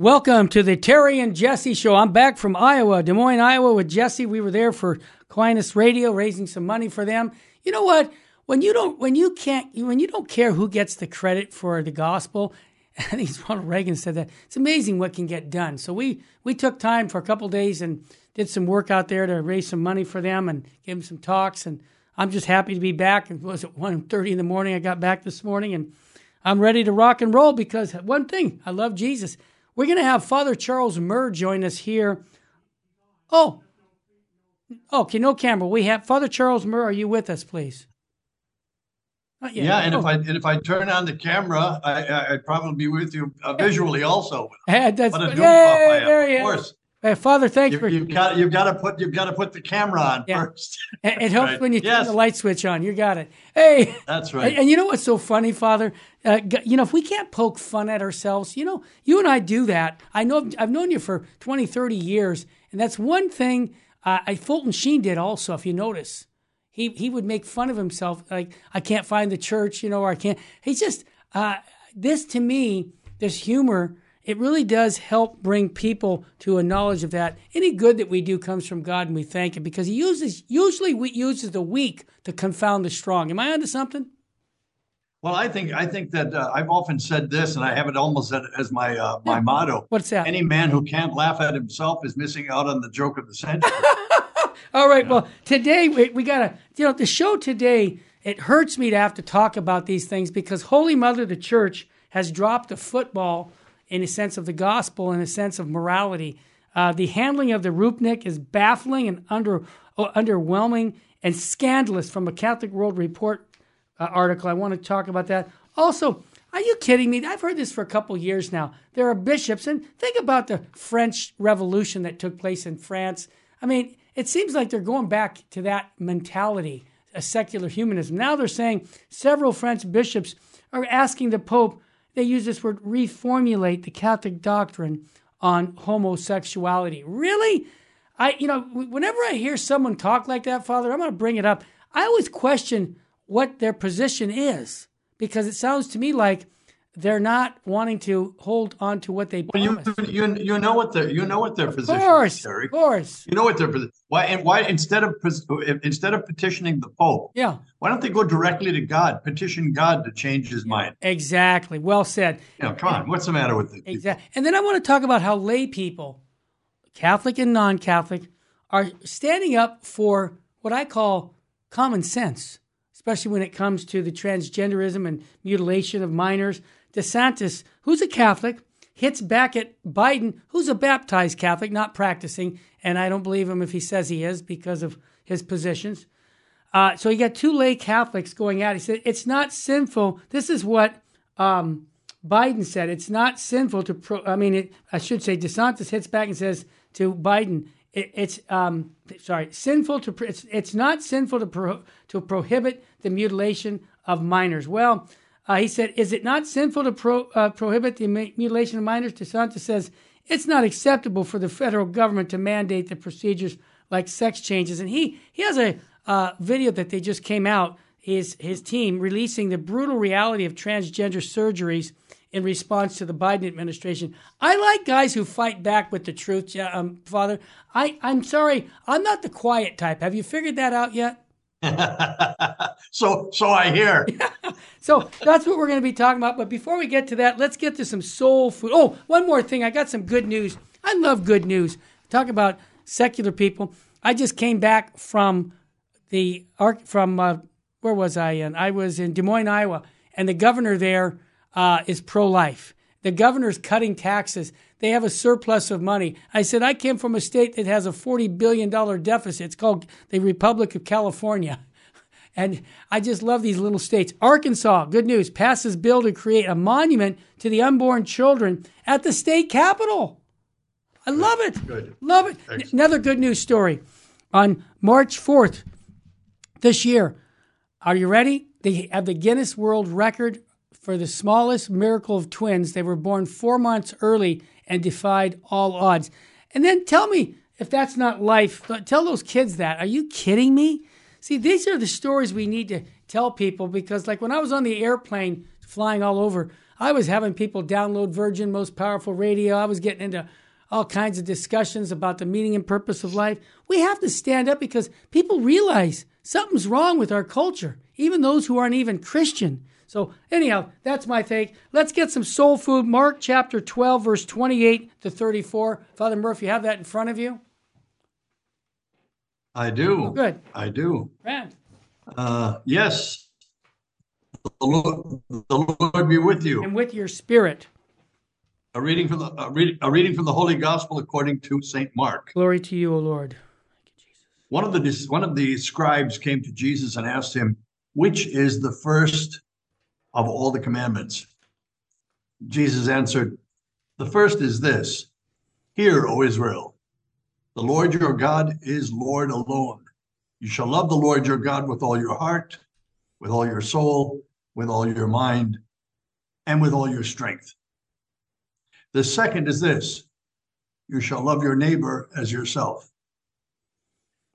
Welcome to the Terry and Jesse Show. I'm back from Iowa, Des Moines, Iowa, with Jesse. We were there for Aquinas Radio, raising some money for them. You know what? When you don't, when you can't, when you don't care who gets the credit for the gospel, I think Ronald Reagan said that. It's amazing what can get done. So we we took time for a couple days and did some work out there to raise some money for them and give them some talks. And I'm just happy to be back. It was at 1.30 in the morning. I got back this morning and I'm ready to rock and roll because one thing, I love Jesus. We're going to have Father Charles Murr join us here. Oh, okay, no camera. We have Father Charles Murr. Are you with us, please? Yeah, and oh. if I and if I turn on the camera, I, would probably be with you uh, visually also. That's what a yay, there of course. Hey, Father, thanks you, for you've got you've got to put you've got to put the camera on yeah. first. it helps right. when you yes. turn the light switch on. You got it. Hey, that's right. And, you know what's so funny, Father? Uh, you know, if we can't poke fun at ourselves, you know, you and I do that. I know I've known you for 20, 30 years, and that's one thing uh, I Fulton Sheen did also. If you notice, he he would make fun of himself, like I can't find the church, you know, or I can't. He's just uh, this to me. This humor it really does help bring people to a knowledge of that. Any good that we do comes from God, and we thank Him because He uses usually we uses the weak to confound the strong. Am I onto something? Well, I think I think that uh, I've often said this, and I have it almost as my uh, my yeah. motto. What's that? Any man who can't laugh at himself is missing out on the joke of the century. All right. Yeah. Well, today we, we gotta you know the show today. It hurts me to have to talk about these things because Holy Mother, the Church, has dropped the football in a sense of the gospel, in a sense of morality. Uh, the handling of the Rupnik is baffling and under, uh, underwhelming and scandalous from a Catholic World Report uh, article. I want to talk about that. Also, are you kidding me? I've heard this for a couple years now. There are bishops, and think about the French Revolution that took place in France. I mean, it seems like they're going back to that mentality, a secular humanism. Now they're saying several French bishops are asking the Pope they use this word reformulate the Catholic doctrine on homosexuality. Really? I, you know, whenever I hear someone talk like that, Father, I'm going to bring it up. I always question what their position is because it sounds to me like they're not wanting to hold on to what they promised. You, you you know what their you know what their of position course, is, Terry. Of course. You know what their position. Why and why instead of instead of petitioning the Pope, yeah, why don't they go directly to God, petition God to change His mind? Exactly. Well said. Yeah, come on. What's the matter with it? Exactly. And then I want to talk about how lay people, Catholic and non-Catholic, are standing up for what I call common sense, especially when it comes to the transgenderism and mutilation of minors. DeSantis, who's a Catholic, hits back at Biden, who's a baptized Catholic, not practicing, and I don't believe him if he says he is because of his positions. Uh, so you got two lay Catholics going at. It. He said it's not sinful. This is what um, Biden said. It's not sinful to. Pro- I mean, it, I should say DeSantis hits back and says to Biden, it, "It's um, sorry, sinful to. It's, it's not sinful to pro- to prohibit the mutilation of minors." Well, uh, he said, Is it not sinful to pro, uh, prohibit the mutilation of minors? DeSantis says, It's not acceptable for the federal government to mandate the procedures like sex changes. And he, he has a uh, video that they just came out, his, his team releasing the brutal reality of transgender surgeries in response to the Biden administration. I like guys who fight back with the truth, um, Father. I, I'm sorry, I'm not the quiet type. Have you figured that out yet? so so I hear. so that's what we're going to be talking about. But before we get to that, let's get to some soul food. Oh, one more thing. I got some good news. I love good news. Talk about secular people. I just came back from the from uh, where was I in? I was in Des Moines, Iowa, and the governor there uh, is pro-life. The governor's cutting taxes. They have a surplus of money. I said, I came from a state that has a $40 billion deficit. It's called the Republic of California. And I just love these little states. Arkansas, good news, passes bill to create a monument to the unborn children at the state capitol. I love it. Good. Love it. Excellent. Another good news story. On March 4th this year, are you ready? They have the Guinness World Record for the smallest miracle of twins. They were born four months early and defied all odds. And then tell me if that's not life. Tell those kids that. Are you kidding me? See, these are the stories we need to tell people because, like, when I was on the airplane flying all over, I was having people download Virgin Most Powerful Radio. I was getting into all kinds of discussions about the meaning and purpose of life. We have to stand up because people realize something's wrong with our culture, even those who aren't even Christian. So, anyhow, that's my take. Let's get some soul food. Mark chapter 12, verse 28 to 34. Father Murphy, you have that in front of you? I do. Oh, good. I do. Grant. Uh, yes. The Lord, the Lord be with you. And with your spirit. A reading from the a, read, a reading from the Holy Gospel according to Saint Mark. Glory to you, O Lord. One of the one of the scribes came to Jesus and asked him, "Which is the first of all the commandments?" Jesus answered, "The first is this: Hear, O Israel, the Lord your God is Lord alone. You shall love the Lord your God with all your heart, with all your soul, with all your mind, and with all your strength." The second is this you shall love your neighbor as yourself.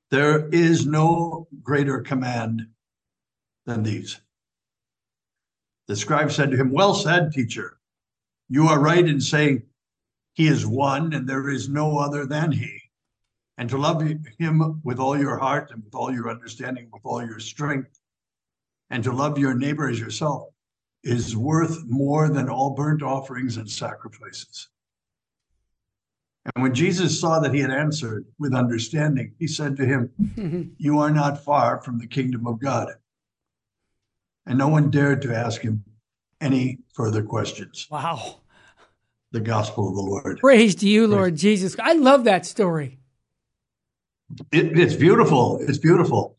There is no greater command than these. The scribe said to him, Well said, teacher. You are right in saying he is one and there is no other than he. And to love him with all your heart and with all your understanding, with all your strength, and to love your neighbor as yourself is worth more than all burnt offerings and sacrifices. And when Jesus saw that he had answered with understanding, he said to him, You are not far from the kingdom of God. And no one dared to ask him any further questions. Wow. The gospel of the Lord. Praise to you, Lord Praise. Jesus. I love that story. It, it's beautiful. It's beautiful.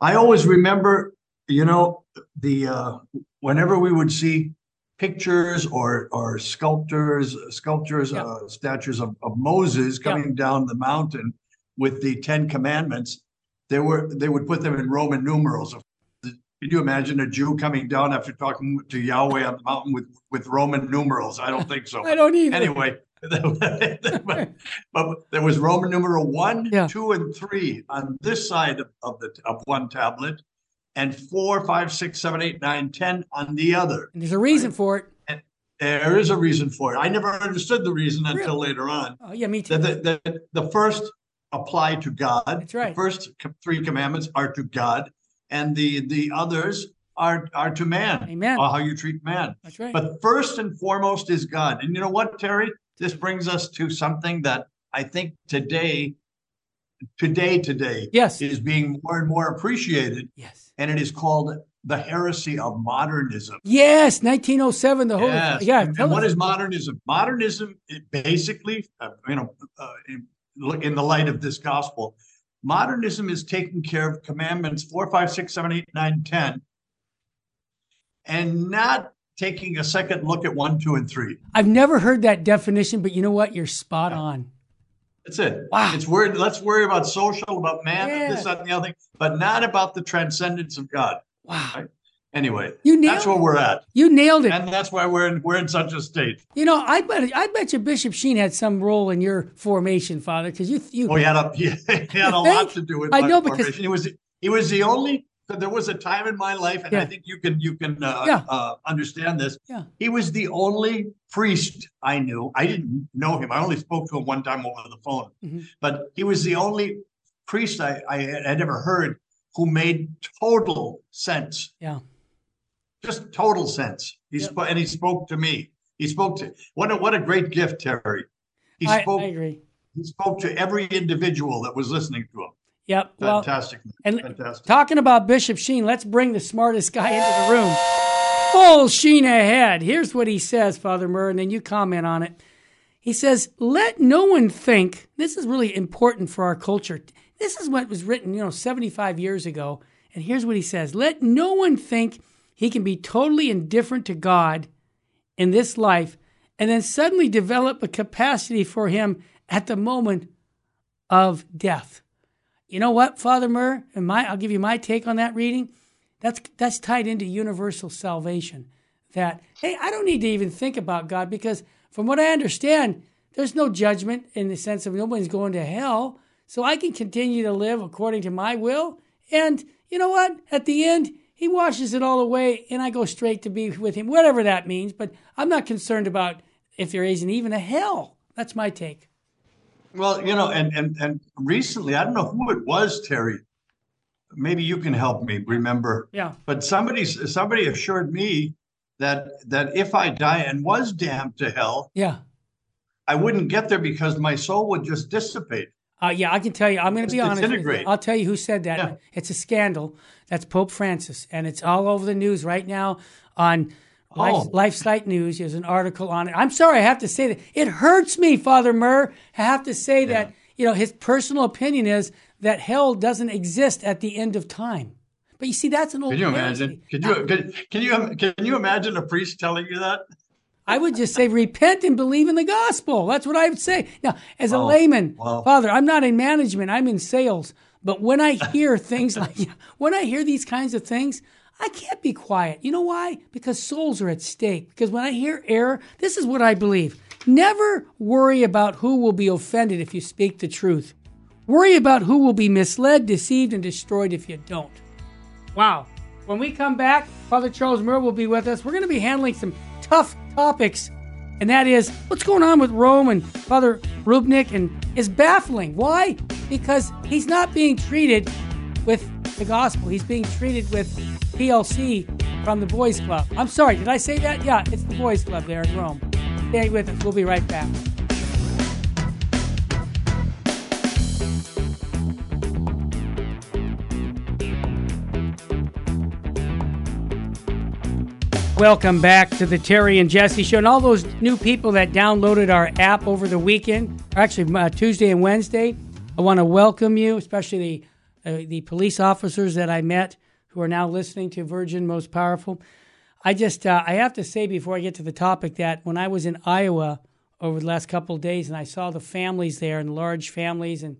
I always remember, you know, the uh, whenever we would see pictures or or sculptures sculptures yeah. uh, statues of, of Moses coming yeah. down the mountain with the Ten Commandments, they were they would put them in Roman numerals. Can you imagine a Jew coming down after talking to Yahweh on the mountain with with Roman numerals? I don't think so. I don't either. Anyway, but, but, there was Roman numeral one, yeah. two, and three on this side of, of the of one tablet, and four, five, six, seven, eight, nine, ten on the other. And there's a reason right? for it. And there is a reason for it. I never understood the reason really? until later on. Oh, yeah, me too. The, the, the, the first apply to God. That's right. The first three commandments are to God, and the the others are are to man. Amen. how you treat man. That's right. But first and foremost is God. And you know what, Terry? This brings us to something that I think today, today, today, yes, is being more and more appreciated. Yes and it is called the heresy of modernism. Yes, 1907. The whole yes. yeah. And, and what is modernism? Modernism, basically, uh, you know, uh, in, in, the light of this gospel, modernism is taking care of commandments four, five, six, seven, eight, nine, ten, and not taking a second look at one, two, and three. I've never heard that definition, but you know what? You're spot yeah. on. That's it. Wow. It's worried. Let's worry about social, about man, yeah. this, that, and the other thing, but not about the transcendence of God. Wow. Right? Anyway, you that's where we're at. You nailed it, and that's why we're in we're in such a state. You know, I bet I bet you Bishop Sheen had some role in your formation, Father, because you you. Oh, he had a he, had a lot to do with I know because he was he was the only there was a time in my life, and yeah. I think you can you can uh, yeah. uh, understand this. Yeah. He was the only priest I knew. I didn't know him. I only spoke to him one time over the phone, mm-hmm. but he was the only priest I, I had ever heard who made total sense. Yeah. Just total sense. He yep. spoke, and he spoke to me. He spoke to what a what a great gift, Terry. He spoke. I, I agree. He spoke to every individual that was listening to him. Yep. Fantastic. Well, and Fantastic. talking about Bishop Sheen, let's bring the smartest guy into the room. Full Sheen ahead. Here's what he says, Father Murr, and then you comment on it. He says, Let no one think, this is really important for our culture. This is what was written, you know, 75 years ago. And here's what he says Let no one think he can be totally indifferent to God in this life and then suddenly develop a capacity for him at the moment of death. You know what, Father Murr? And my, I'll give you my take on that reading. That's that's tied into universal salvation. That hey, I don't need to even think about God because, from what I understand, there's no judgment in the sense of nobody's going to hell. So I can continue to live according to my will. And you know what? At the end, he washes it all away, and I go straight to be with him, whatever that means. But I'm not concerned about if there isn't even a hell. That's my take. Well, you know, and and and recently, I don't know who it was, Terry. Maybe you can help me remember. Yeah. But somebody somebody assured me that that if I die and was damned to hell, yeah, I wouldn't get there because my soul would just dissipate. Uh, yeah, I can tell you. I'm going to be honest. I'll tell you who said that. Yeah. It's a scandal. That's Pope Francis, and it's all over the news right now on Oh. Life, LifeSite News. There's an article on it. I'm sorry, I have to say that it hurts me, Father Murr. I have to say that you know his personal opinion is that hell doesn't exist at the end of time. But you see, that's an old. Can you imagine? Can you can, can you can you imagine a priest telling you that? I would just say repent and believe in the gospel. That's what I would say. Now, as a Oh, layman, wow. Father, I'm not in management, I'm in sales. But when I hear things like, when I hear these kinds of things, I can't be quiet. You know why? Because souls are at stake. Because when I hear error, this is what I believe. Never worry about who will be offended if you speak the truth. Worry about who will be misled, deceived, and destroyed if you don't. Wow. When we come back, Father Charles Murr will be with us. We're going to be handling some tough topics, and that is what's going on with Rome and Father Rupnik, and is baffling. Why? Because he's not being treated with the gospel. He's being treated with PLC from the Boys Club. I'm sorry, did I say that? Yeah, it's the Boys Club there in Rome. Stay with us. We'll be right back. Welcome back to the Terry and Jesse Show. And all those new people that downloaded our app over the weekend, or actually uh, Tuesday and Wednesday, I want to welcome you, especially the, uh, the police officers that I met who are now listening to Virgin Most Powerful. I just, uh, I have to say before I get to the topic that when I was in Iowa over the last couple of days and I saw the families there and large families and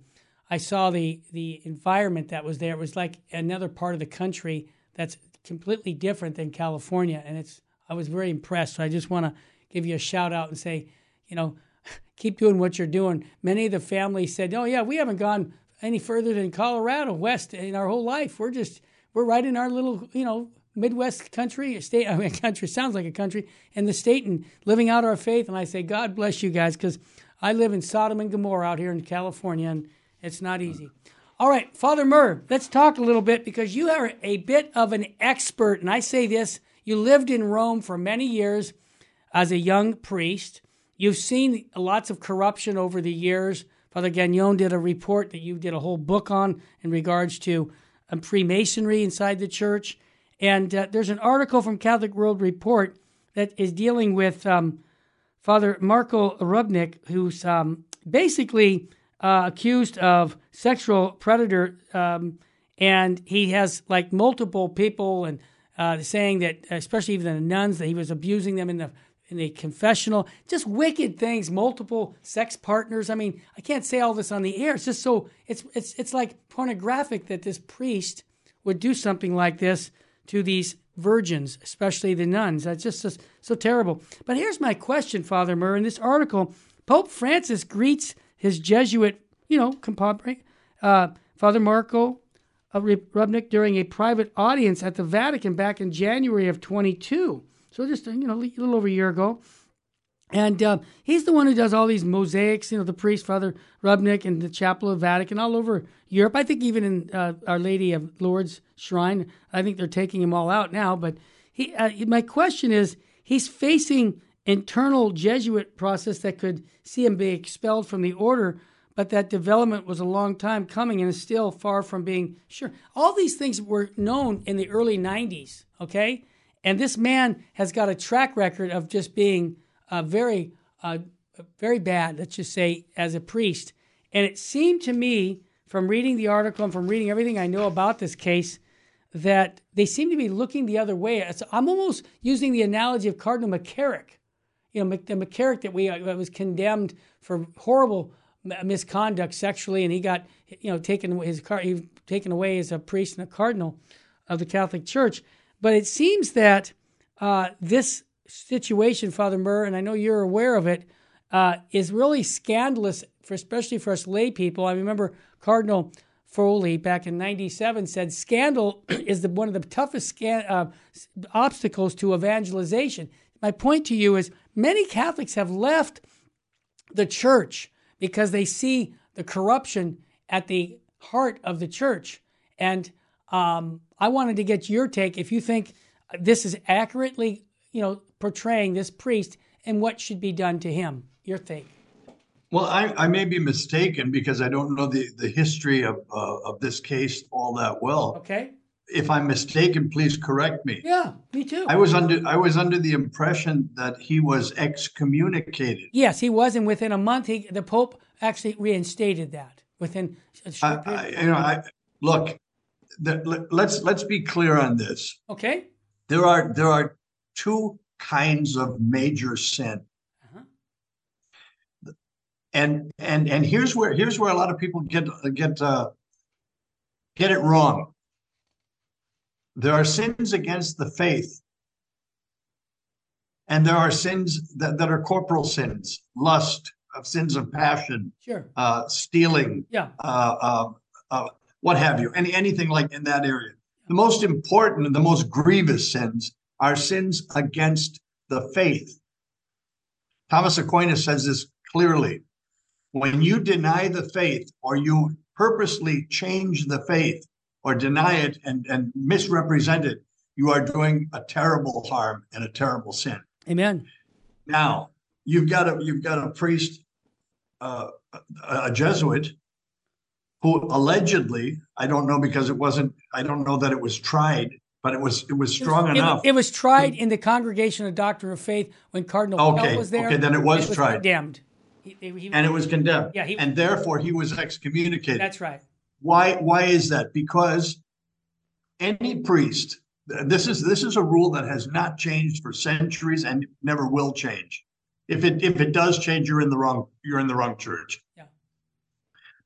I saw the, the environment that was there, it was like another part of the country that's completely different than California, and it's I was very impressed. So I just want to give you a shout out and say, you know, keep doing what you're doing. Many of the families said, "Oh yeah, we haven't gone any further than Colorado West in our whole life. We're just we're right in our little you know Midwest country state. I mean, country sounds like a country in the state and living out our faith." And I say, God bless you guys because I live in Sodom and Gomorrah out here in California, and it's not easy. All right, Father Murr, let's talk a little bit because you are a bit of an expert. And I say this you lived in Rome for many years as a young priest. You've seen lots of corruption over the years. Father Gagnon did a report that you did a whole book on in regards to um, Freemasonry inside the church. And uh, there's an article from Catholic World Report that is dealing with um, Father Marko Rupnik, who's um, basically uh, accused of sexual predator, um, and he has like multiple people and uh, saying that, especially even the nuns, that he was abusing them in the in the confessional, just wicked things, multiple sex partners. I mean, I can't say all this on the air. It's just so it's it's it's like pornographic that this priest would do something like this to these virgins, especially the nuns. That's just so, so terrible. But here's my question, Father Murr. In this article, Pope Francis greets his Jesuit, you know, compadre, uh, Father Marco uh, Rupnik during a private audience at the Vatican back in January of 22. So just, you know, a little over a year ago. And uh, he's the one who does all these mosaics, you know, the priest, Father Rupnik, and the Chapel of Vatican all over Europe. I think even in uh, Our Lady of Lourdes Shrine, I think they're taking him all out now. But he, uh, my question is, he's facing internal Jesuit process that could see him be expelled from the order, but that development was a long time coming and is still far from being sure. All these things were known in the early 90s, okay? And this man has got a track record of just being uh, very, uh, very bad, let's just say, as a priest. And it seemed to me, from reading the article and from reading everything I know about this case, that they seem to be looking the other way. I'm almost using the analogy of Cardinal McCarrick. You know, the McCarrick that we uh, was condemned for horrible misconduct sexually, and he got you know taken his car, he taken away as a priest and a cardinal of the Catholic Church. But it seems that uh, this situation, Father Murr, and I know you're aware of it, uh, is really scandalous, for especially for us lay people. I remember Cardinal Foley back in 97 said scandal is the, one of the toughest scan, uh, obstacles to evangelization. My point to you is many Catholics have left the church because they see the corruption at the heart of the church. And um, I wanted to get your take if you think this is accurately, you know, portraying this priest and what should be done to him. Your take. Well, I, I may be mistaken because I don't know the, the history of uh, of this case all that well. Okay. If I'm mistaken, please correct me. Yeah, me too. I was under I was under the impression that he was excommunicated. Yes, he was, and within a month, he, the Pope actually reinstated that. Within a short I, period. I, you know, I look. The, let's let's be clear on this. okay. There are there are two kinds of major sin. Uh-huh. And and and here's where here's where a lot of people get get uh, get it wrong. There are sins against the faith, and there are sins that, that are corporal sins, lust, of sins of passion, Sure. uh, stealing, Yeah. uh, uh, uh, what have you, any anything like in that area. The most important and the most grievous sins are sins against the faith. Thomas Aquinas says this clearly. When you deny the faith or you purposely change the faith or deny it and, and misrepresent it, you are doing a terrible harm and a terrible sin. Amen. Now, you've got a you've got a priest, uh, a, a Jesuit, who allegedly, I don't know because it wasn't, I don't know that it was tried, but it was it was strong it, enough. It was tried in the Congregation of Doctrine of Faith when Cardinal Okay, Pell was there. okay, then it was and tried. condemned. He- he- and it was condemned. Yeah, he- and therefore he was excommunicated. that's right. Why why is that? Because any priest, this is this is a rule that has not changed for centuries and never will change. If it if it does change, you're in the wrong you're in the wrong church. Yeah.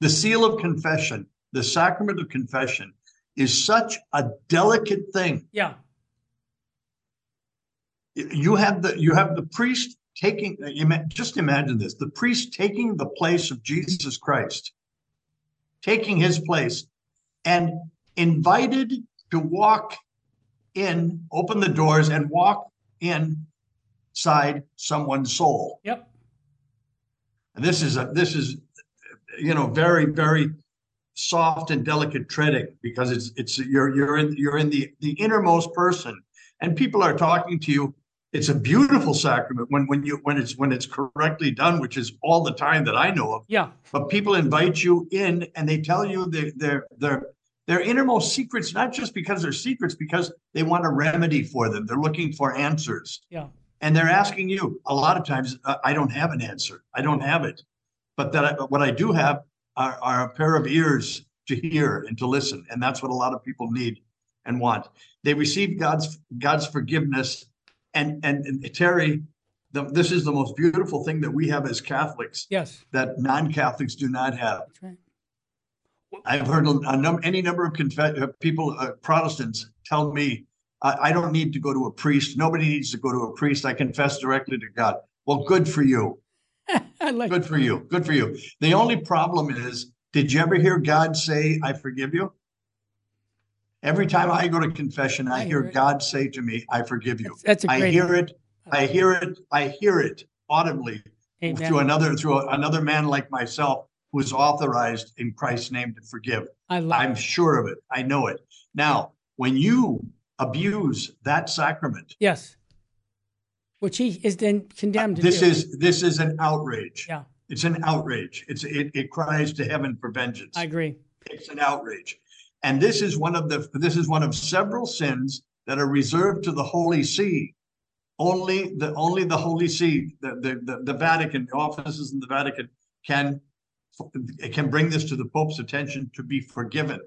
The seal of confession, the sacrament of confession, is such a delicate thing. Yeah. You have the you have the priest taking just imagine this the priest taking the place of Jesus Christ, taking his place, and invited to walk in, open the doors, and walk inside someone's soul. Yep. And this is a this is you know very very soft and delicate treading because it's it's you're you're in you're in the the innermost person and people are talking to you it's a beautiful sacrament when when you when it's when it's correctly done which is all the time that i know of. Yeah. but people invite you in and they tell you their their their their innermost secrets not just because they're secrets because they want a remedy for them. They're looking for answers. Yeah. and they're asking you. A lot of times uh, i don't have an answer. I don't have it. But that I, what i do have are, are a pair of ears to hear and to listen. And that's what a lot of people need and want. They receive god's god's forgiveness and and, and terry the, this is the most beautiful thing that we have as catholics Yes. that non-catholics do not have That's right. I've heard a, num- any number of conf- uh, people, uh, Protestants, tell me I, I don't need to go to a priest. Nobody needs to go to a priest. I confess directly to God. Well, good for you. Like Good for you. Good for you. The only problem is, did you ever hear God say, "I forgive you"? Every um, time I go to confession, I, I hear hear. God say to me, "I forgive you." That's, that's I hear it. I hear it. I hear it audibly Amen. through another through another man like myself who is authorized in Christ's name to forgive. I love. I'm sure of it. I know it. Now, when you abuse that sacrament, yes. Which he is then condemned to this do. is this is an outrage. Yeah. It's an outrage. It's it, it cries to heaven for vengeance. I agree. It's an outrage. And this is one of the this is one of several sins that are reserved to the Holy See. Only the only the Holy See, the the, the, the Vatican, the offices in the Vatican can can bring this to the Pope's attention to be forgiven.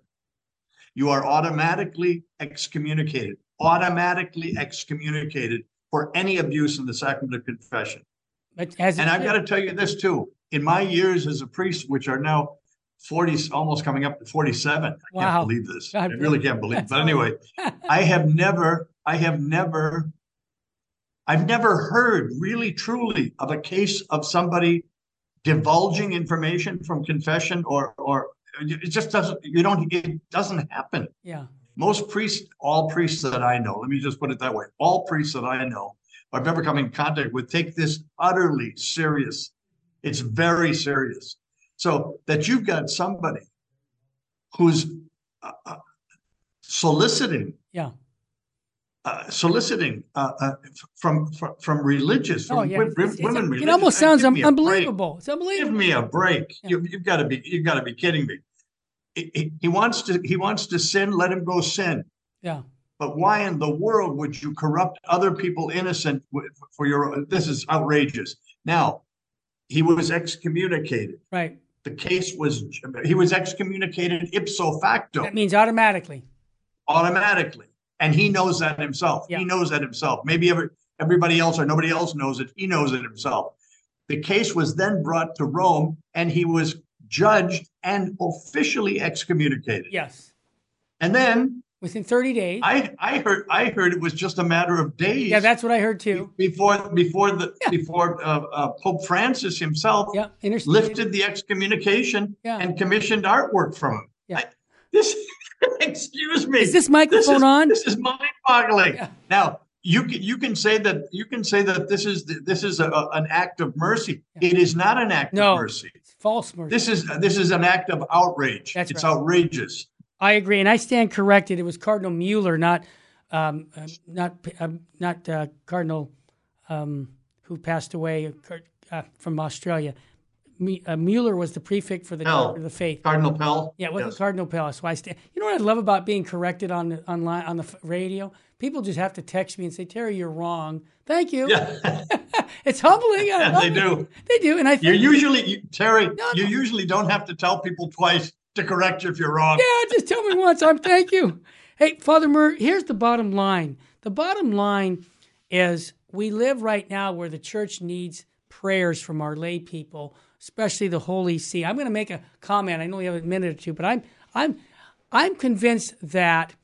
You are automatically excommunicated, automatically excommunicated for any abuse in the sacrament of confession. And I've got to tell you this too. In my years as a priest, which are now 40, almost coming up to 47, I Wow. can't believe this. God I really can't believe it. But anyway, I have never, I have never, I've never heard really truly of a case of somebody divulging information from confession or, or it just doesn't. You don't. It doesn't happen. Yeah. Most priests, all priests that I know, let me just put it that way. All priests that I know, I've ever come in contact with, take this utterly serious. It's very serious. So that you've got somebody who's uh, uh, soliciting Yeah. uh, soliciting uh, uh, from, from from religious from Oh, yeah. wi- It's- it's- women. it almost sounds un- a break. unbelievable. Give me a break. Yeah. You, you've got to be you've got to be kidding me. He, he- he wants to he wants to sin. Let him go sin. Yeah. But why in the world would you corrupt other people innocent for your? This is outrageous. Now, he was excommunicated. Right. The case was he was excommunicated ipso facto That means automatically. automatically. And he knows that himself. Yeah. He knows that himself. Maybe every, everybody else or nobody else knows it. He knows it himself. The case was then brought to Rome and he was judged and officially excommunicated. Yes. And then Within 30 days. I, I heard I heard it was just a matter of days yeah, that's what I heard too. before before the Yeah. before uh, uh, Pope Francis himself Yeah. Lifted the excommunication Yeah. and commissioned artwork from him. Yeah. I- this excuse me. Is this microphone is, on? This is mind-boggling. Yeah. Now you can you can say that you can say that this is this is a, an act of mercy. Yeah. It is not an act No. of mercy. It's false mercy. This is this is an act of outrage. That's it's right. outrageous. I agree, and I stand corrected. It was Cardinal Mueller, not um, uh, not um, not uh, Cardinal um, who passed away uh, from Australia. Me, uh, Mueller was the prefect for the Pell. The Faith. Cardinal Pell. Yeah, it wasn't Yes. Cardinal Pell. So I stand. You know what I love about being corrected on the online on the radio? People just have to text me and say, "Terry, you're wrong." Thank you. Yeah, It's humbling. Yeah, they do. They do, and I you think usually you, Terry. no. You usually don't have to tell people twice to correct you if you're wrong. Yeah, just tell me once. I'm thank you. Hey, Father Murr, here's the bottom line. The bottom line is we live right now where the church needs prayers from our lay people, especially the Holy See. I'm going to make a comment. I know we have a minute or two, but I'm I'm I'm convinced that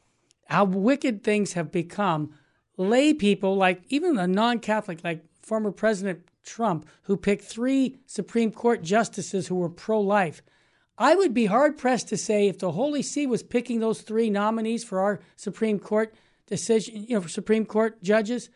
how wicked things have become. Lay people, like even a non-Catholic, like former President Trump, who picked three Supreme Court justices who were pro-life. I would be hard pressed to say if the Holy See was picking those three nominees for our Supreme Court decision, you know, for Supreme Court judges,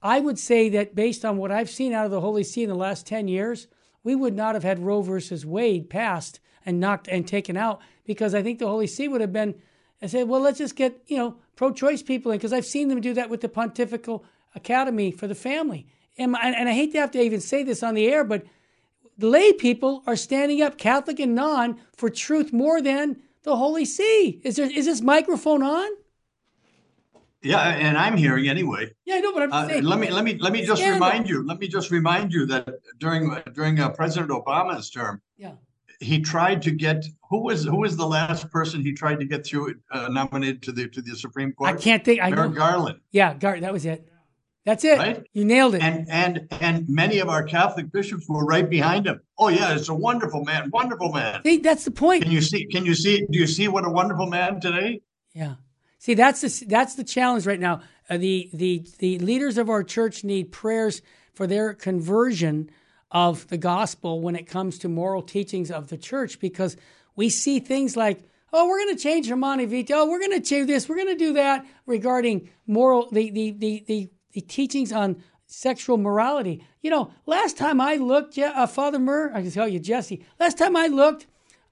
I would say that based on what I've seen out of the Holy See in the last 10 years, we would not have had Roe versus Wade passed and knocked and taken out because I think the Holy See would have been and said, well, let's just get, you know, pro choice people in because I've seen them do that with the Pontifical Academy for the Family. And, and I hate to have to even say this on the air, but the lay people are standing up, Catholic and non, for truth more than the Holy See. Is there is this microphone on? Yeah, and I'm hearing anyway. Yeah, I know, but I'm Uh, saying. let me let me let me just remind you. Let me just remind you that during during uh, President Obama's term, Yeah. he tried to get who was who was the last person he tried to get through uh, nominated to the to the Supreme Court. I can't think. I know. Merrick Garland, Yeah, Gar, that was it. That's it. Right? You nailed it. and and and many of our Catholic bishops were right behind him. Oh yeah, it's a wonderful man, wonderful man. See, that's the point. Can you see? Can you see? Do you see what a wonderful man today? Yeah. See, that's the that's the challenge right now. Uh, the the the leaders of our church need prayers for their conversion of the gospel when it comes to moral teachings of the church, because we see things like, oh, we're going to change Humanae Vitae. Oh, we're going to change this. We're going to do that regarding moral the the the the, the teachings on sexual morality. You know, last time I looked, Je- uh, Father Murr, I can tell you, Jesse. Last time I looked,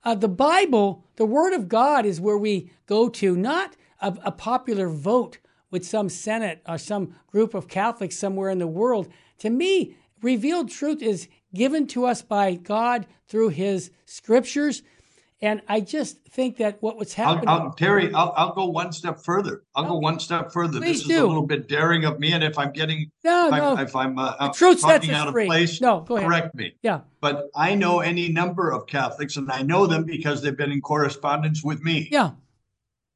uh, the Bible, the Word of God, is where we go to, not a, a popular vote with some Senate or some group of Catholics somewhere in the world. To me, revealed truth is given to us by God through His scriptures. And I just think that what was I'll, happening. I'll, Terry, I'll, I'll go one step further. I'll go one step further. Please this is a little bit daring of me, and if I'm getting, no, if no. I'm, if I'm uh, truth talking out of free. place, No, go ahead. correct me. yeah. But I know any number of Catholics, and I know them because they've been in correspondence with me, Yeah.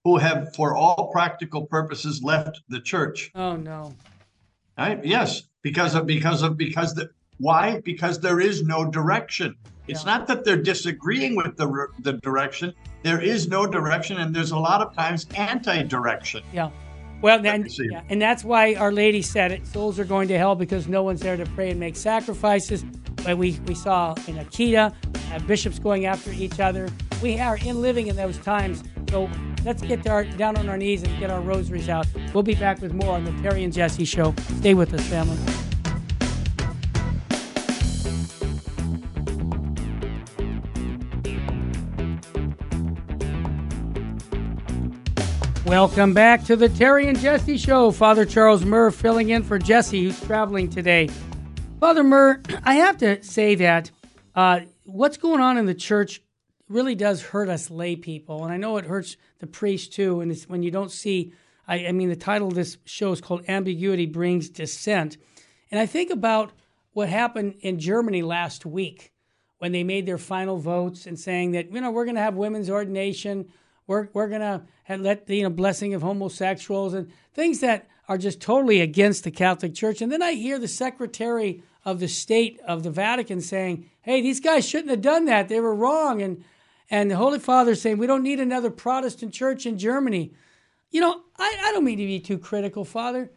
who have, for all practical purposes, left the church. Oh, no. Right? Yes, because of because of because the why? Because there is no direction. It's Yeah. not that they're disagreeing with the the direction. There is no direction, and there's a lot of times anti-direction. Yeah. Well, then, yeah, and that's why Our Lady said it. Souls are going to hell because no one's there to pray and make sacrifices. But we, we saw in Akita, uh, bishops going after each other. we are in living in those times. So let's get our, down on our knees and get our rosaries out. We'll be back with more on the Terry and Jesse Show. Stay with us, family. Welcome back to the Terry and Jesse Show. Father Charles Murr filling in for Jesse, who's traveling today. Father Murr, I have to say that uh, what's going on in the church really does hurt us lay people, and I know it hurts the priest too. And it's when you don't see, I, I mean, the title of this show is called "Ambiguity Brings Dissent," and I think about what happened in Germany last week when they made their final votes and saying that you know we're going to have women's ordination we're, we're going to let the you know, blessing of homosexuals and things that are just totally against the Catholic Church. And then I hear the Secretary of the State of the Vatican saying, hey, these guys shouldn't have done that. They were wrong. And, and the Holy Father saying, we don't need another Protestant church in Germany. You know, I, I don't mean to be too critical, Father,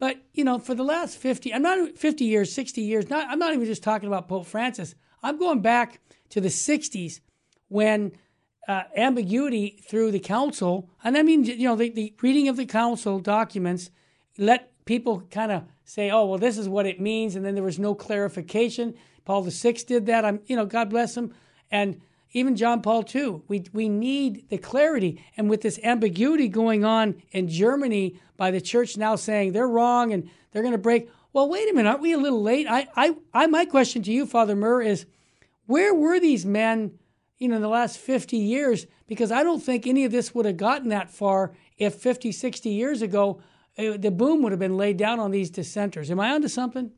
but, you know, for the last 50, I'm not 50 years, 60 years, not, I'm not even just talking about Pope Francis. I'm going back to the 60s when uh, ambiguity through the council, and I mean, you know, the, the reading of the council documents let people kind of say, "Oh, well, this is what it means," and then there was no clarification. Paul VI did that. I'm, you know, God bless him, and even John Paul II. We we need the clarity, and with this ambiguity going on in Germany by the church now saying they're wrong and they're going to break. Well, wait a minute, aren't we a little late? I, I, I, my question to you, Father Murr, is where were these men? You know, in the last 50 years, because I don't think any of this would have gotten that far if 50, 60 years ago, it, eh, the boom would have been laid down on these dissenters. Am I onto something?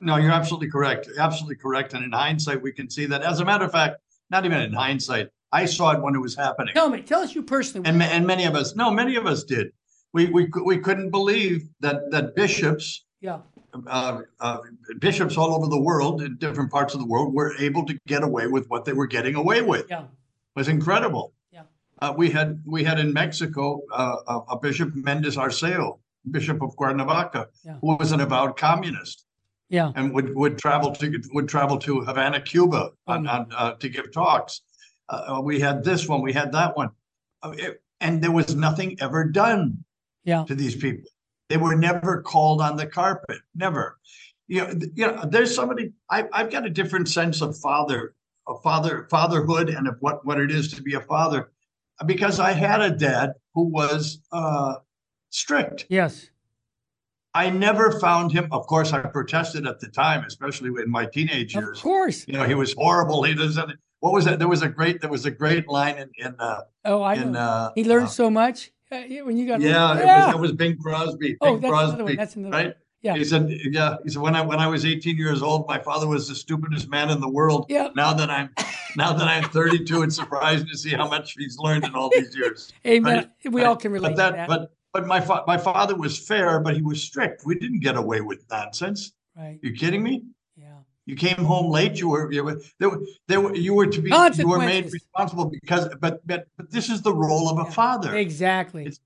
No, you're absolutely correct. Absolutely correct. And in hindsight, we can see that. As a matter of fact, not even in hindsight, I saw it when it was happening. Tell me, tell us you personally. And, and many of us, no, many of us did. We, we, we couldn't believe that, that bishops yeah uh, uh, bishops all over the world in different parts of the world were able to get away with what they were getting away with. Yeah, it was incredible. Yeah, uh, we had we had in Mexico uh, a, a, Bishop Mendez Arceo, Bishop of Cuernavaca, yeah. who was an avowed communist. Yeah, and would would travel to would travel to Havana, Cuba, on, on, uh, to give talks. Uh, we had this one, we had that one, it, and there was nothing ever done. Yeah. to these people. They were never called on the carpet, never. You know, you know there's somebody, I, I've got a different sense of father, of father, fatherhood and of what, what it is to be a father because I had a dad who was uh, strict. Yes. I never found him. Of course, I protested at the time, especially in my teenage years. Of course, you know he was horrible. He doesn't. What was that? There was a great. There was a great line in. in uh, oh, I in, know. Uh, he learned uh, so much. Uh, when you got yeah, yeah. It, was, Bing Crosby. Bing oh, that's Crosby, another one. That's another right? One. Yeah. He said, yeah. He said when I when I was 18 years old, my father was the stupidest man in the world. Yeah. Now that I'm now that I'm 32, it's surprising to see how much he's learned in all these years. Amen. Right? We all can relate but that, that. But but my fa- my father was fair, but he was strict. We didn't get away with nonsense. Right. You kidding me? You came home late. You were, you were there. There were you were to be you were made responsible because. But but but this is the role of a yeah, father. Exactly. It's,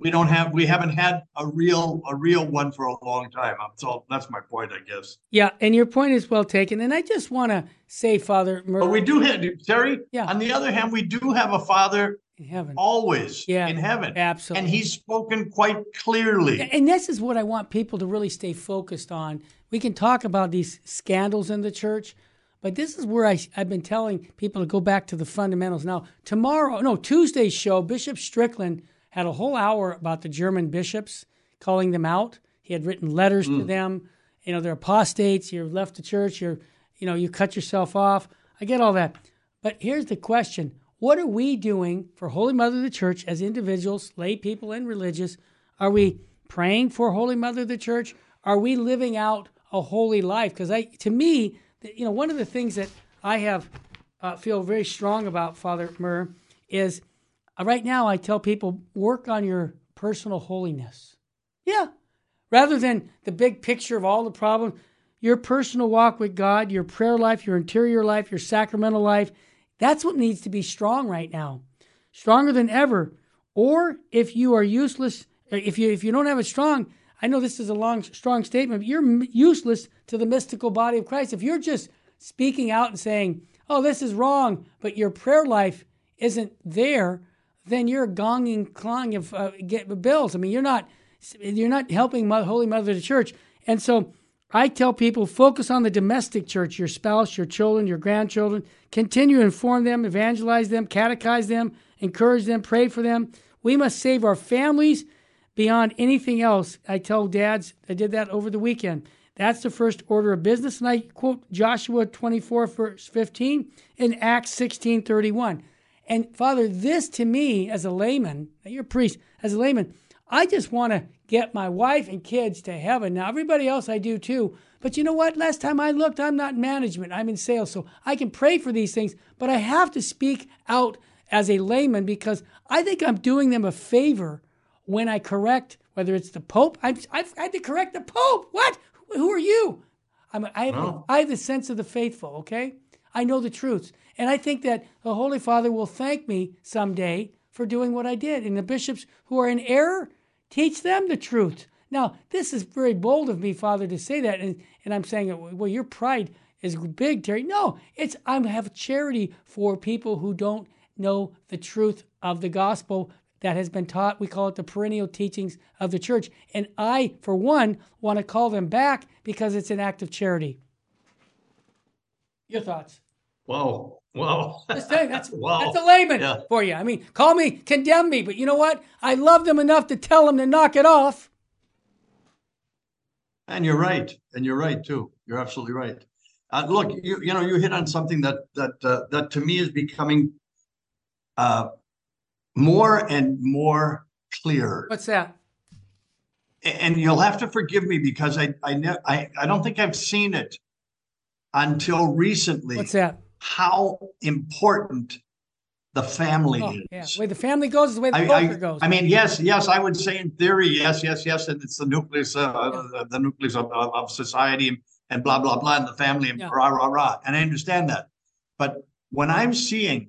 we don't have we haven't had a real a real one for a long time. So that's my point, I guess. Yeah, and your point is well taken. And I just want to say, Father, but we do have Terry. Yeah. On the other hand, we do have a Father in heaven, always. Yeah, in heaven, absolutely. And He's spoken quite clearly. And this is what I want people to really stay focused on. We can talk about these scandals in the church. But this is where I, I've been telling people to go back to the fundamentals. Now, tomorrow, no, Tuesday's show, Bishop Strickland had a whole hour about the German bishops, calling them out. He had written letters mm. to them. You know, they're apostates. You've left the church. You're, you know, you cut yourself off. I get all that. But here's the question What are we doing for Holy Mother of the Church as individuals, lay people, and religious? Are we praying for Holy Mother of the Church? Are we living out a holy life? Because I, to me, you know, one of the things that I have uh, feel very strong about, Father Murr, is uh, right now, I tell people work on your personal holiness. Yeah. Rather than the big picture of all the problems, your personal walk with God, your prayer life, your interior life, your sacramental life, that's what needs to be strong right now. Stronger than ever. Or if you are useless, uh, if you if you don't have it strong, I know this is a long strong statement, but you're useless to the mystical body of Christ. If you're just speaking out and saying, "Oh, this is wrong," but your prayer life isn't there, then you're gonging, clawing of uh, get bills. I mean, you're not you're not helping Holy Mother of the Church. And so I tell people focus on the domestic church, your spouse, your children, your grandchildren. Continue to inform them, evangelize them, catechize them, encourage them, pray for them. We must save our families beyond anything else. I tell dads, I did that over the weekend. That's the first order of business. And I quote Joshua 24, verse 15, and Acts 16, 31. And Father, this to me as a layman, you're a priest, as a layman, I just want to get my wife and kids to heaven. Now, everybody else I do too. But you know what? Last time I looked, I'm not in management, I'm in sales. So I can pray for these things, but I have to speak out as a layman because I think I'm doing them a favor when I correct, whether it's the Pope. I've, I've had to correct the Pope. What? Who are you? I'm, I, have, no. I have the sense of the faithful, okay? I know the truths. And I think that the Holy Father will thank me someday for doing what I did. And the bishops who are in error, Teach them the truth. Now, this is very bold of me, Father, to say that. And, and I'm saying, well, your pride is big, Terry. No, it's I have charity for people who don't know the truth of the gospel that has been taught. We call it the perennial teachings of the church. And I, for one, want to call them back because it's an act of charity. Your thoughts? Well, that's that's, well, that's a layman yeah. for you. I mean, call me, condemn me, but you know what? I love them enough to tell them to knock it off. And you're right, and you're right too. You're absolutely right. Uh, look, you you know, you hit on something that that uh, that to me is becoming uh, more and more clear. What's that? And you'll have to forgive me because I I ne- I, I don't think I've seen it until recently. What's that? How important the family oh, is. Yeah, the way the family goes is the way the culture goes. I mean, yes, yes, I would say in theory, yes, yes, yes, and it's the nucleus, uh, yeah. the nucleus of, of, society and blah blah blah, and the family and yeah. rah rah rah, and I understand that. But when I'm seeing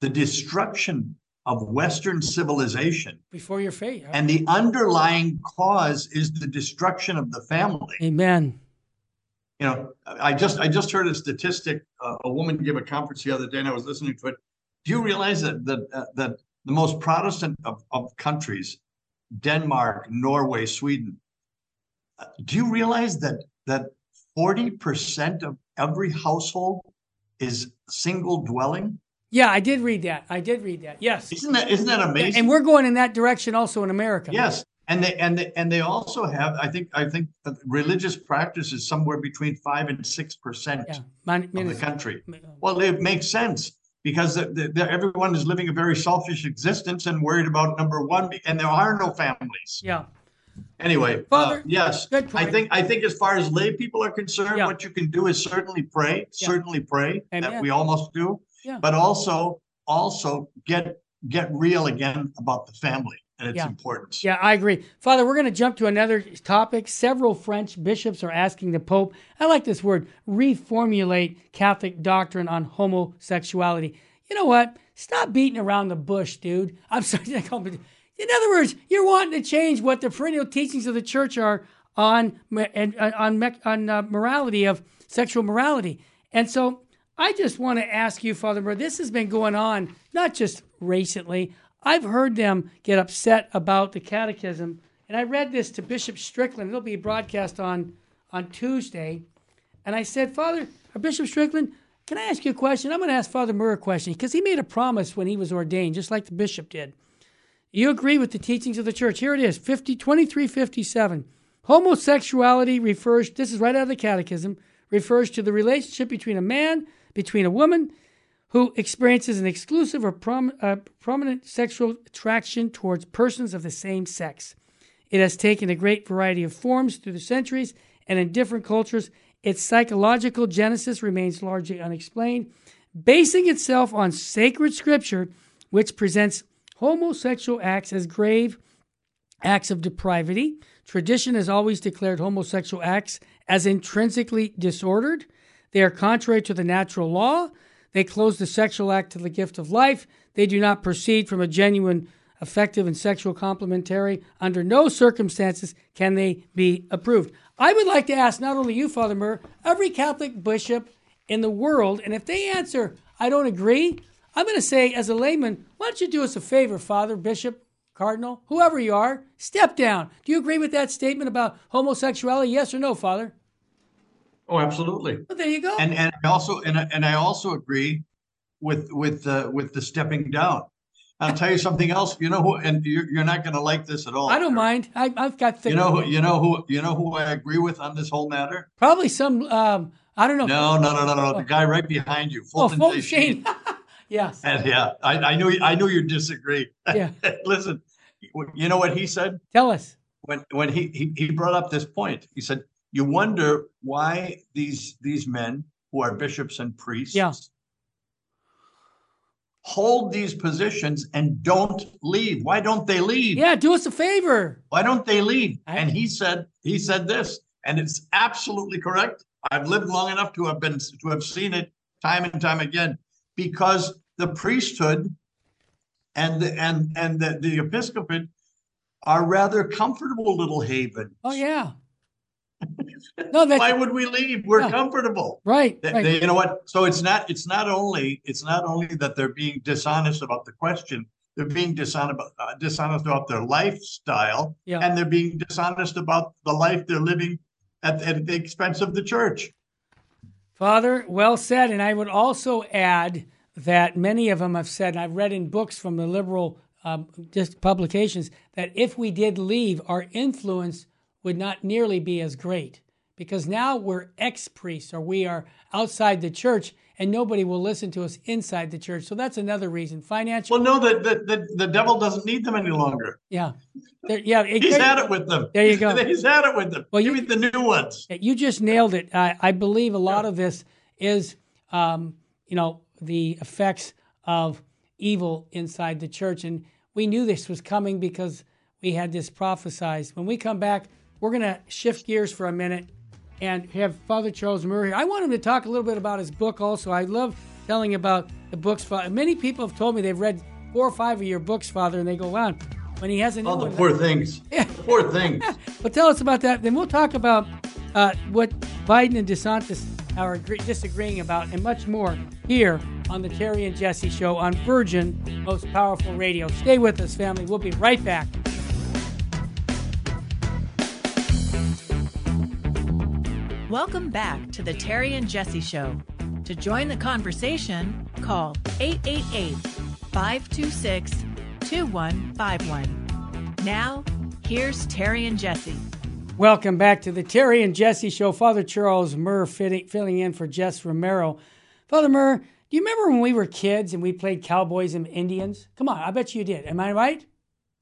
the destruction of Western civilization before your face, and the underlying cause is the destruction of the family. Amen you know, I just I just heard a statistic. Uh, a woman gave a conference the other day, and I was listening to it. Do you realize that that uh, that the most Protestant of, of countries, Denmark, Norway, Sweden, uh, do you realize that that forty percent of every household is single dwelling? Yeah, I did read that. I did read that. Yes. Isn't that isn't that amazing? And we're going in that direction also in America. Yes and they and they and they also have i think i think religious practice is somewhere between five and six percent yeah. of the country well it makes sense because the, the, everyone is living a very selfish existence and worried about number one and there are no families yeah anyway uh, Father, uh, yes i think i think as far as lay people are concerned yeah. what you can do is certainly pray yeah. certainly pray Amen. that we almost do yeah. but also also get get real again about the family and its yeah. importance. Yeah, I agree. Father, we're going to jump to another topic. Several French bishops are asking the Pope, I like this word, reformulate Catholic doctrine on homosexuality. You know what? Stop beating around the bush, dude. I'm sorry. In other words, you're wanting to change what the perennial teachings of the church are on on on, on uh, morality of sexual morality. And so I just want to ask you, Father this has been going on not just recently. I've heard them get upset about the catechism, and I read this to Bishop Strickland. It'll be broadcast on on Tuesday, and I said, Father, uh, Bishop Strickland, can I ask you a question? I'm going to ask Father Murr a question because he made a promise when he was ordained, just like the bishop did. You agree with the teachings of the church. Here it is, 50, 2357. Homosexuality refers, this is right out of the catechism, refers to the relationship between a man, between a woman, who experiences an exclusive or prom- uh, prominent sexual attraction towards persons of the same sex. It has taken a great variety of forms through the centuries, and in different cultures, its psychological genesis remains largely unexplained, basing itself on sacred scripture, which presents homosexual acts as grave acts of depravity. Tradition has always declared homosexual acts as intrinsically disordered. They are contrary to the natural law. They close the sexual act to the gift of life. They do not proceed from a genuine, effective, and sexual complementary. Under no circumstances can they be approved. I would like to ask not only you, Father Murr, every Catholic bishop in the world, and if they answer, I don't agree, I'm going to say, as a layman, why don't you do us a favor, Father, Bishop, Cardinal, whoever you are, step down. Do you agree with that statement about homosexuality? Yes or no, Father? Oh, absolutely. Well, there you go. And and I also and I, and I also agree with with uh, with the stepping down. I'll tell you something else. You know who, and you're, you're not going to like this at all. I don't mind. I, have got. things. You know, who, you know who, you know who I agree with on this whole matter. Probably some. Um, I don't know. No, no, no, no, no. The guy right behind you, Fulton, oh, Fulton Sheen. yes. And yeah, I, I knew, I knew you disagree. Yeah. Listen, you know what he said? Tell us. When when he, he he brought up this point, he said, "You wonder why these these men who are bishops and priests." Yeah hold these positions and don't leave. Why don't they leave? Yeah, do us a favor. Why don't they leave? I, and he said he said this, and it's absolutely correct. I've lived long enough to have been to have seen it time and time again because the priesthood and the, and and the, the episcopate are rather comfortable little havens. Oh yeah. No, that's, why would we leave? We're yeah. comfortable, right, they, right. They, you know what? So it's not it's not only it's not only that they're being dishonest about the question. They're being dishonest about, uh, dishonest about their lifestyle, yeah. and they're being dishonest about the life they're living at, at the expense of the church. Father, well said. And I would also add that many of them have said, and I've read in books from the liberal um, just publications, that if we did leave, our influence would not nearly be as great because now we're ex priests or we are outside the church and nobody will listen to us inside the church. So that's another reason. Financial. Well, no, the the, the, the devil doesn't need them any longer. Yeah, yeah. It, He's had it with them. There you go. He's had it with them. Well, you, mean the new ones. You just nailed it. I, I believe a lot yeah. of this is, um, you know, the effects of evil inside the church, and we knew this was coming because we had this prophesized. When we come back, we're going to shift gears for a minute and have Father Charles Murray. I want him to talk a little bit about his book also. I love telling about the books. Many people have told me they've read four or five of your books, Father, and they go, wow, when he has a new Oh, the poor things. Yeah. The poor things. but tell us about that. Then we'll talk about uh, what Biden and DeSantis are agree- disagreeing about and much more here on the Terry and Jesse Show on Virgin Most Powerful Radio. Stay with us, family. We'll be right back. Welcome back to the Terry and Jesse Show. To join the conversation, call 888 526 2151. Now, here's Terry and Jesse. Welcome back to the Terry and Jesse Show. Father Charles Murr filling in for Jess Romero. Father Murr, do you remember when we were kids and we played Cowboys and Indians? Come on, I bet you did. Am I right?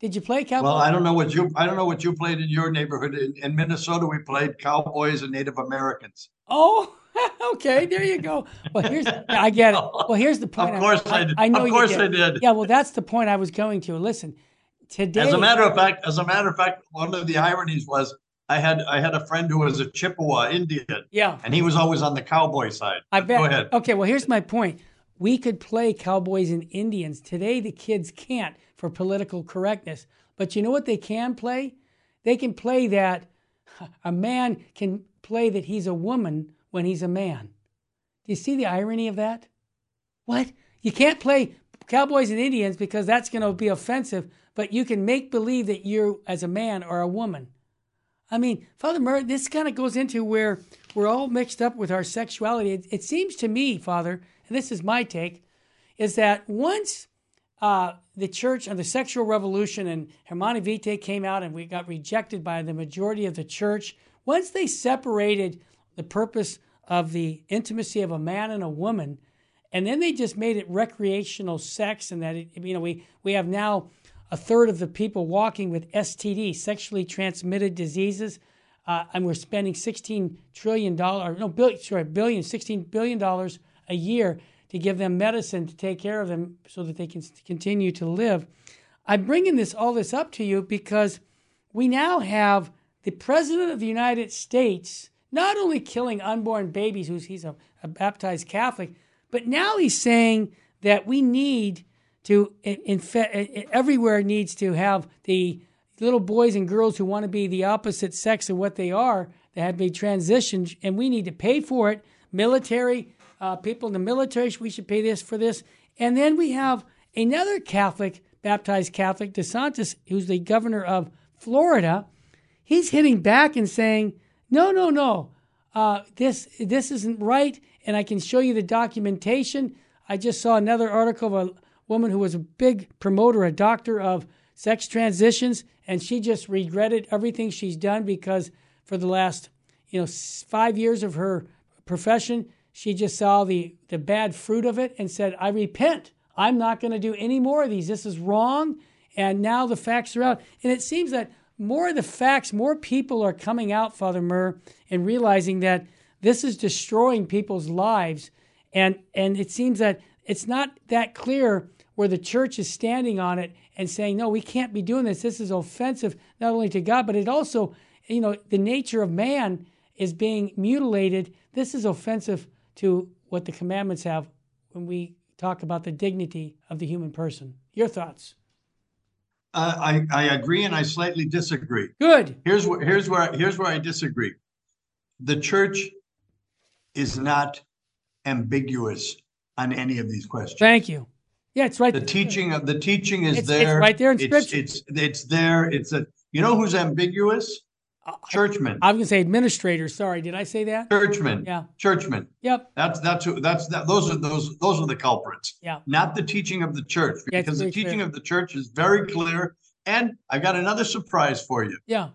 Did you play cowboys? Well, I don't know what you I don't know what you played in your neighborhood. In, in Minnesota, we played cowboys and Native Americans. Oh, okay. There you go. Well, here's I get it. Well, here's the point. Of course I, I did. I know of course I did. Yeah. Well, that's the point I was going to. Listen, today. As a matter of fact, as a matter of fact, one of the ironies was I had I had a friend who was a Chippewa Indian. Yeah. And he was always on the cowboy side. I bet. Go ahead. Okay. Well, here's my point. We could play cowboys and Indians today. The kids can't for political correctness. But you know what they can play? They can play that a man can play that he's a woman when he's a man. Do you see the irony of that? What? You can't play Cowboys and Indians because that's going to be offensive, but you can make believe that you're as a man or a woman. I mean, Father Murray, this kind of goes into where we're all mixed up with our sexuality. It, it seems to me, Father, and this is my take, is that once uh, the church and the sexual revolution and Humanae Vitae came out and we got rejected by the majority of the church. Once they separated the purpose of the intimacy of a man and a woman, and then they just made it recreational sex, and that it, you know we we have now a third of the people walking with STD, sexually transmitted diseases, uh, and we're spending 16 trillion dollars, no billion, sorry, billion, 16 billion dollars a year to give them medicine to take care of them so that they can continue to live. I'm bringing this all this up to you because we now have the president of the United States not only killing unborn babies, who's he's a, a baptized Catholic, but now he's saying that we need to in, in, everywhere needs to have the little boys and girls who want to be the opposite sex of what they are that have been transitioned, and we need to pay for it. Military uh, people in the military, we should pay this for this. And then we have another Catholic, baptized Catholic, DeSantis, who's the governor of Florida. He's hitting back and saying, no, no, no, uh, this, this isn't right. And I can show you the documentation. I just saw another article of a woman who was a big promoter, a doctor of sex transitions, and she just regretted everything she's done because for the last, you know, five years of her profession, she just saw the, the bad fruit of it and said, I repent. I'm not going to do any more of these. This is wrong. And now the facts are out. And it seems that more of the facts, more people are coming out, Father Murr, and realizing that this is destroying people's lives. And, and it seems that it's not that clear where the church is standing on it and saying, no, we can't be doing this. This is offensive not only to God, but it also, you know, the nature of man is being mutilated. This is offensive to what the commandments have when we talk about the dignity of the human person. Your thoughts? Uh, I, I agree and I slightly disagree. Good. Here's where here's where here's where I disagree. The church is not ambiguous on any of these questions. Thank you. Yeah, it's right. The there. teaching of the teaching is It's- it's there. right there in It's- Scripture. It's it's there. It's a you know who's ambiguous? Churchmen. I was going to say administrators. Sorry, did I say that? Churchmen. Yeah. Churchmen. Yep. That's that's who that's that those are those those are the culprits. Yeah. Not the teaching of the church. Yeah, Because the teaching clear. of the church is very clear. And I've got another surprise for you. Yeah.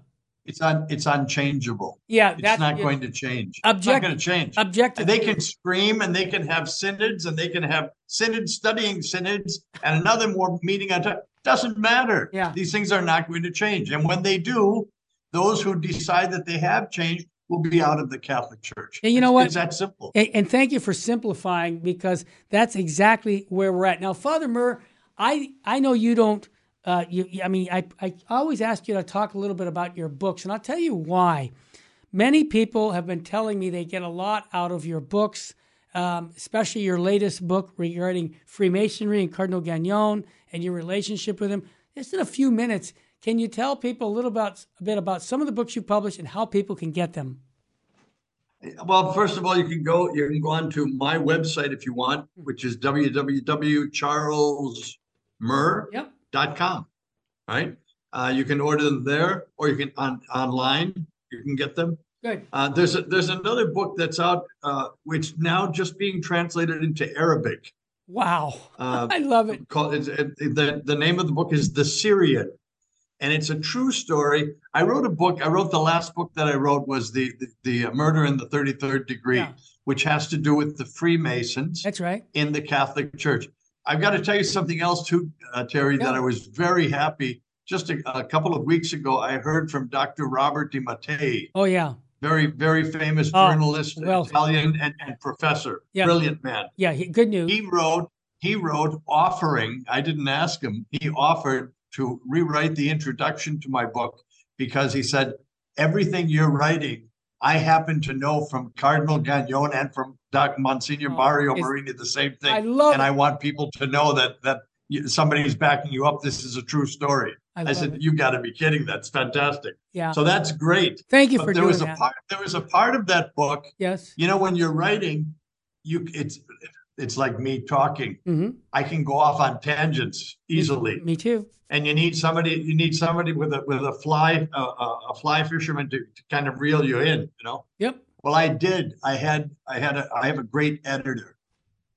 It's un it's unchangeable. Yeah. It's not yeah. going to change. Object- it's not going to change. Objective. They can scream and they can have synods and they can have synods studying synods and another more meeting on time. Doesn't matter. Yeah. These things are not going to change. And when they do, those who decide that they have changed will be out of the Catholic Church. And you know what? It's that simple. And, and thank you for simplifying because that's exactly where we're at now, Father Murr. I I know you don't. Uh, you, I mean, I I always ask you to talk a little bit about your books, and I'll tell you why. Many people have been telling me they get a lot out of your books, um, especially your latest book regarding Freemasonry and Cardinal Gagnon and your relationship with him. Just in a few minutes, can you tell people a little about a bit about some of the books you published and how people can get them? Well, first of all, you can go you can go on to my website if you want, which is www.charlesmurr.com. Yep. Right? Uh, you can order them there, or you can on online. You can get them. Good. Uh, there's a, there's another book that's out, uh, which now just being translated into Arabic. Wow. Uh, I love it. called it's, it, the the name of the book is The Syrian, and it's a true story. I wrote a book. I wrote the last book that I wrote was the the, the Murder in the Thirty Third Degree, Yeah. which has to do with the Freemasons That's right. in the Catholic Church. I've got to tell you something else too, uh, Terry, that I was very happy. Just a, a couple of weeks ago, I heard from Dr. Robert de Mattei, Oh yeah. very very famous Oh, journalist, well- Italian, and, and professor, Yeah. brilliant man Yeah, he- good news. he wrote he wrote offering i didn't ask him he offered to rewrite the introduction to my book because he said everything you're writing i happen to know from cardinal gagnon and from doc monsignor Oh, mario marini the same thing I love and it. i want people to know that that somebody's backing you up this is a true story I i, said it. you got to be kidding that's fantastic Yeah. so that's great Thank you but for there doing was a that. part there was a part of that book yes. you know when you're writing you it's it's like me talking hmm I can go off on tangents easily, Me too. and you need somebody. You need somebody with a with a fly uh, a fly fisherman to, to kind of reel you in. You know. Yep. Well, I did. I had I had a I have a great editor,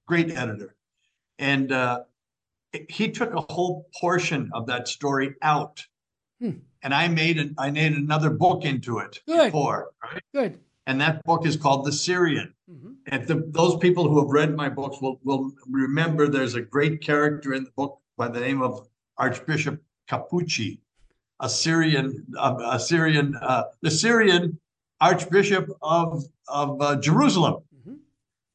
great editor, and uh, he took a whole portion of that story out, Hmm. and I made an I made another book into it Good. before, right? Good. And that book is called The Syrian. hmm And the, those people who have read my books will, will remember there's a great character in the book by the name of Archbishop Capucci, a Syrian, uh, a Syrian, uh, the Syrian Archbishop of of uh, Jerusalem, Mhm.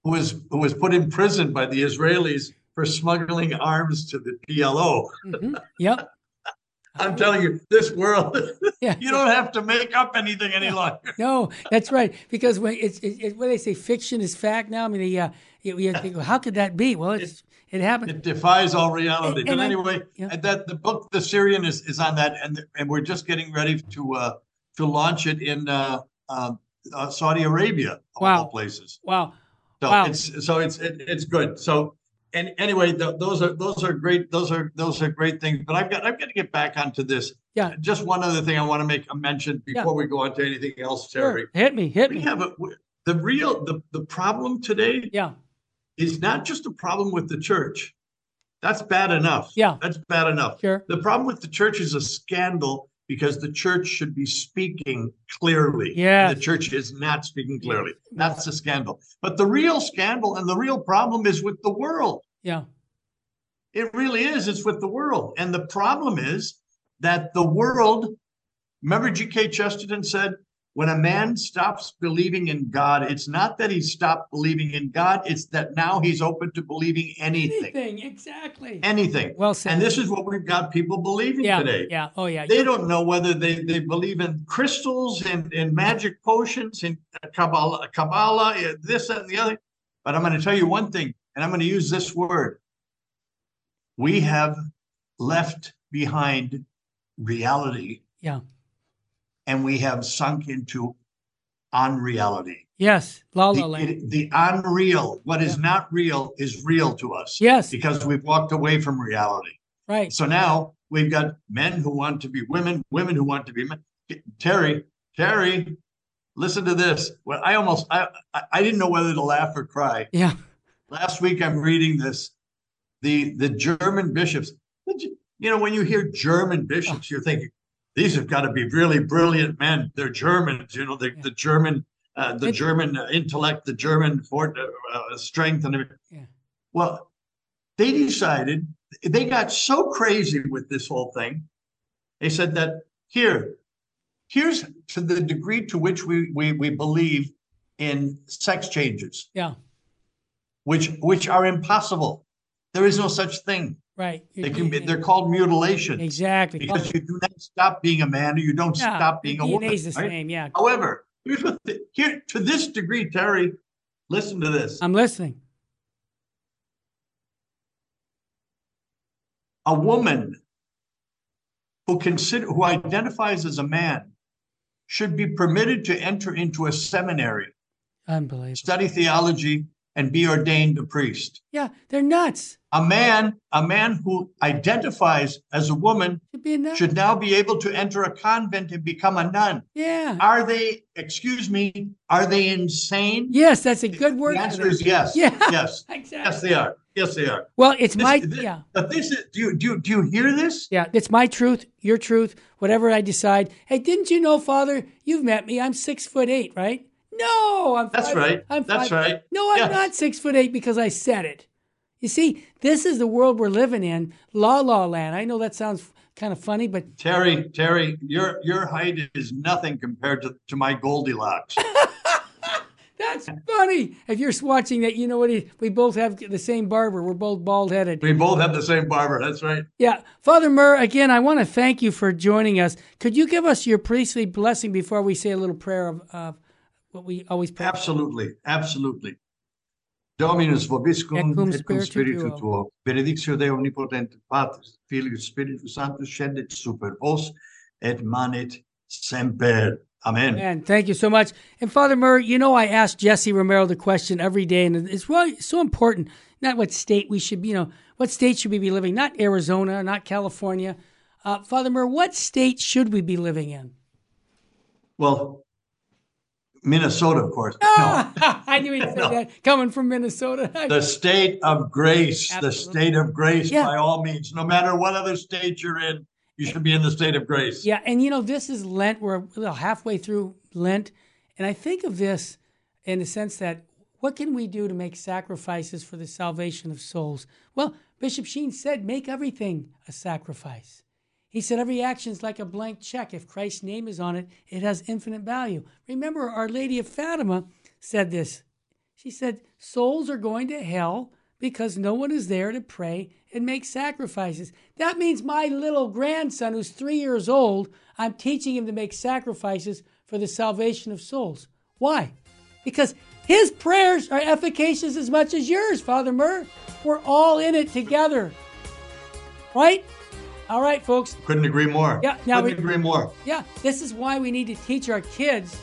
who was who was put in prison by the Israelis for smuggling arms to the PLO. hmm Yep. I'm telling you, this world, Yeah. you don't have to make up anything any longer. No, that's right. Because when it's it, it, when they say fiction is fact now, I mean, the, uh, you, you think, well, how could that be? Well, it's it happened. It defies all reality. And- but and I- anyway, yeah. that the book, The Syrian, is, is on that, and and we're just getting ready to uh, to launch it in uh, um, uh, Saudi Arabia, of Wow. all places. Wow. So Wow. it's so it's it, it's good. So and anyway, th- those are those are great. Those are those are great things. But I've got I've got to get back onto this. Yeah. Just one other thing I want to make a mention before we go on to anything else, Terry. Sure. Hit me, hit We me. have a the real the the problem today Yeah, is not just a problem with the church. That's bad enough. Yeah. That's bad enough. Sure. The problem with the church is a scandal because the church should be speaking clearly. Yeah. The church is not speaking clearly. That's the scandal. But the real scandal and the real problem is with the world. Yeah, It really is. It's with the world. And the problem is that the world, remember G.K. Chesterton said, when a man stops believing in God, it's not that he stopped believing in God, it's that now he's open to believing anything. anything exactly. Anything. Well said. And this is what we've got people believing yeah, today. yeah, oh yeah. They don't know whether they, they believe in crystals and, and magic potions and Kabbalah, Kabbalah, uh, this and the other. But I'm going to tell you one thing, and I'm going to use this word. We have left behind reality yeah, and we have sunk into unreality. yes, La The, La Land. it- the unreal, what is not real, is real to us. Yes. Because we've walked away from reality. right. So now we've got men who want to be women, women who want to be men. Terry, Terry, listen to this. Well, I almost I- I didn't know whether to laugh or cry. Yeah, Last week I'm reading this. The the German bishops. You know, when you hear German bishops, you're thinking these have got to be really brilliant men. They're Germans. You know, the the German uh, the German uh, intellect, the German fort, uh, uh, strength, and everything. Yeah. Well, they decided they got so crazy with this whole thing. They said that here, here's to the degree to which we we, we believe in sex changes, yeah, which which are impossible. There is no such thing. right. They can be, they're called mutilation exactly. because you do not stop being a man or you don't Yeah, stop being a the woman. DNA's the right? same. Yeah, However, here's what the, here to this degree, Terry. Listen to this. I'm listening. a woman who consider who identifies as a man should be permitted to enter into a seminary, Unbelievable. study theology, and be ordained a priest. Yeah, they're nuts. A man, a man who identifies as a woman a should now be able to enter a convent and become a nun. yeah. Are they, excuse me, are they insane? Yes, that's a good word. The answer is yes. Yeah. Yes. Exactly. Yes, they are. Yes, they are. Well, it's This- my this- yeah. But this is do you do you, do you hear this? Yeah, it's my truth, your truth, whatever I decide. Hey, didn't you know, Father? You've met me. I'm six foot eight, right? No, I'm. That's five- right. I'm That's five- right. No, I'm Yes. not six foot eight because I said it. You see, this is the world we're living in, la la land. I know that sounds kind of funny, but Terry, Terry, your your height is nothing compared to, to my Goldilocks. that's funny. If you're watching that, you know what? We both have the same barber. We're both bald headed. we both have the same barber. That's right. Yeah, Father Murr. Again, I want to thank you for joining us. Could you give us your priestly blessing before we say a little prayer of, of what we always? Absolutely, absolutely. Dominus vobiscum Et cum spiritu spiritu tuo. tuo. Benedictio Dei omnipotente Patris, Filius Spiritus Sanctus scendet super vos et manet semper. Amen. Man, thank you so much. And Father Murray, you know, I ask Jesse Romero the question every day, and it's really so important. Not what state we should be, you know, what state should we be living? Not Arizona, not California. Uh, Father Murray, what state should we be living in? Well, Minnesota, of course. No. I knew he'd say that coming from Minnesota. The state of grace, the state of grace Yeah. by all means. No matter what other state you're in, you should be in the state of grace. Yeah, and you know, this is Lent. We're halfway through Lent. And I think of this in the sense that what can we do to make sacrifices for the salvation of souls? Well, Bishop Sheen said, make everything a sacrifice. He said, every action is like a blank check. If Christ's name is on it, it has infinite value. Remember, Our Lady of Fatima said this. She said, souls are going to hell because no one is there to pray and make sacrifices. That means my little grandson, who's three years old, I'm teaching him to make sacrifices for the salvation of souls. Why? Because his prayers are efficacious as much as yours, Father Murr. We're all in it together. Right? All right, folks. Couldn't agree more. Yeah, now Couldn't we- agree more. Yeah, this is why we need to teach our kids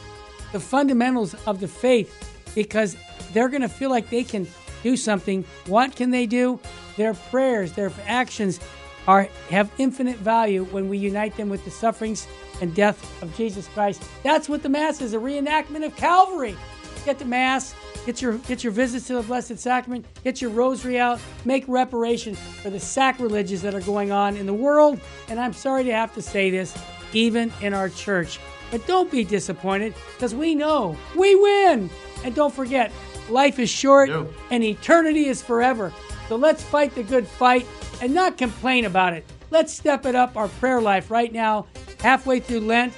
the fundamentals of the faith because they're going to feel like they can do something, what can they do? Their prayers, their actions are have infinite value when we unite them with the sufferings and death of Jesus Christ. That's what the Mass is, a reenactment of Calvary. Get the Mass, get your get your visits to the Blessed Sacrament, get your rosary out, make reparation for the sacrileges that are going on in the world. And I'm sorry to have to say this, even in our church. But don't be disappointed because we know we win. And don't forget, life is short No. and eternity is forever. So let's fight the good fight and not complain about it. Let's step it up our prayer life right now, halfway through Lent.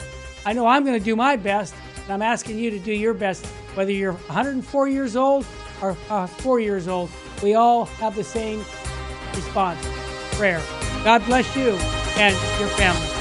I know I'm going to do my best, and I'm asking you to do your best. Whether you're 104 years old or uh, four years old, we all have the same response prayer. God bless you and your family.